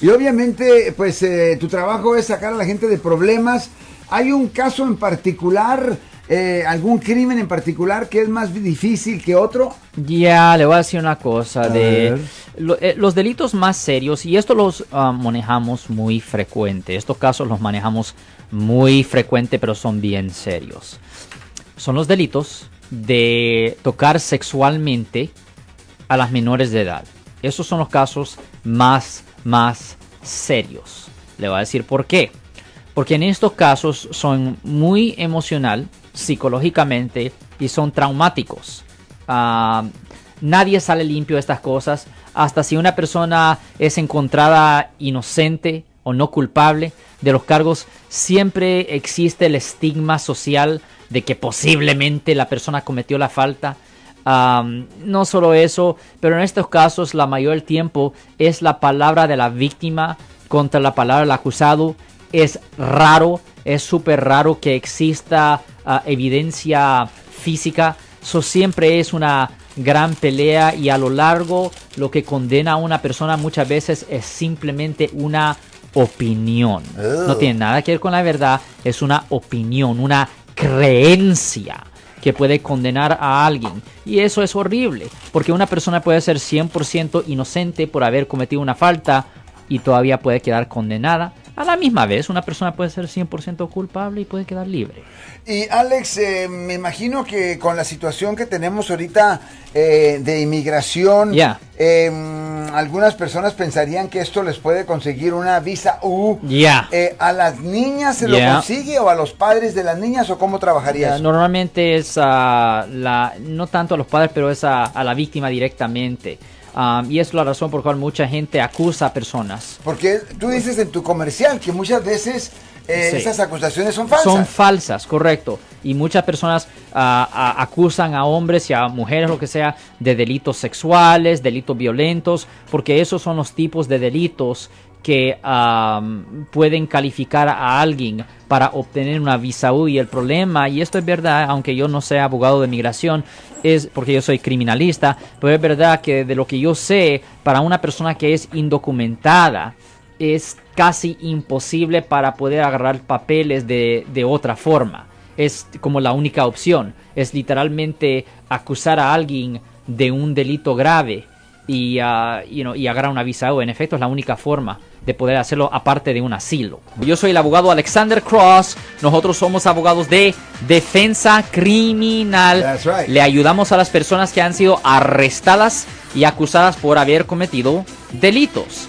Y obviamente, pues eh, tu trabajo es sacar a la gente de problemas. ¿Hay un caso en particular, eh, algún crimen en particular que es más difícil que otro? Ya, le voy a decir una cosa. A de lo- eh, Los delitos más serios, y esto los ah, manejamos muy frecuente, estos casos los manejamos muy frecuente, pero son bien serios. Son los delitos de tocar sexualmente a las menores de edad. Esos son los casos más, más serios. Le voy a decir por qué. Porque en estos casos son muy emocional, psicológicamente, y son traumáticos. Ah, nadie sale limpio de estas cosas. Hasta si una persona es encontrada inocente o no culpable de los cargos, siempre existe el estigma social de que posiblemente la persona cometió la falta. No solo eso, pero en estos casos la mayor del tiempo es la palabra de la víctima contra la palabra del acusado. Es raro, es súper raro que exista ah, evidencia física. Eso siempre es una gran pelea y a lo largo lo que condena a una persona muchas veces es simplemente una opinión. No tiene nada que ver con la verdad, es una opinión, una creencia que puede condenar a alguien. Y eso es horrible, porque una persona puede ser 100% inocente por haber cometido una falta y todavía puede quedar condenada. A la misma vez, una persona puede ser 100% culpable y puede quedar libre. Y Alex, eh, me imagino que con la situación que tenemos ahorita eh, de inmigración, eh, algunas personas pensarían que esto les puede conseguir una visa U. Ya. Eh, ¿A las niñas se lo consigue o a los padres de las niñas o cómo trabajaría eso? Normalmente es a la, no tanto a los padres, pero es a, a la víctima directamente. Um, y es la razón por la cual mucha gente acusa a personas. Porque tú dices en tu comercial que muchas veces eh, Sí. esas acusaciones son falsas. Son falsas, correcto. Y muchas personas ah, ah, acusan a hombres y a mujeres, lo que sea, de delitos sexuales, delitos violentos, porque esos son los tipos de delitos que pueden calificar a alguien para obtener una visa U. Y el problema, y esto es verdad, aunque yo no sea abogado de migración, es porque yo soy criminalista, pero es verdad que de lo que yo sé, para una persona que es indocumentada, es casi imposible para poder agarrar papeles de, de otra forma. Es como la única opción. Es literalmente acusar a alguien de un delito grave y, you know, y agarrar una visa. En efecto, es la única forma de poder hacerlo aparte de un asilo. Yo soy el abogado Alexander Cross. Nosotros somos abogados de defensa criminal. Right. Le ayudamos a las personas que han sido arrestadas y acusadas por haber cometido delitos.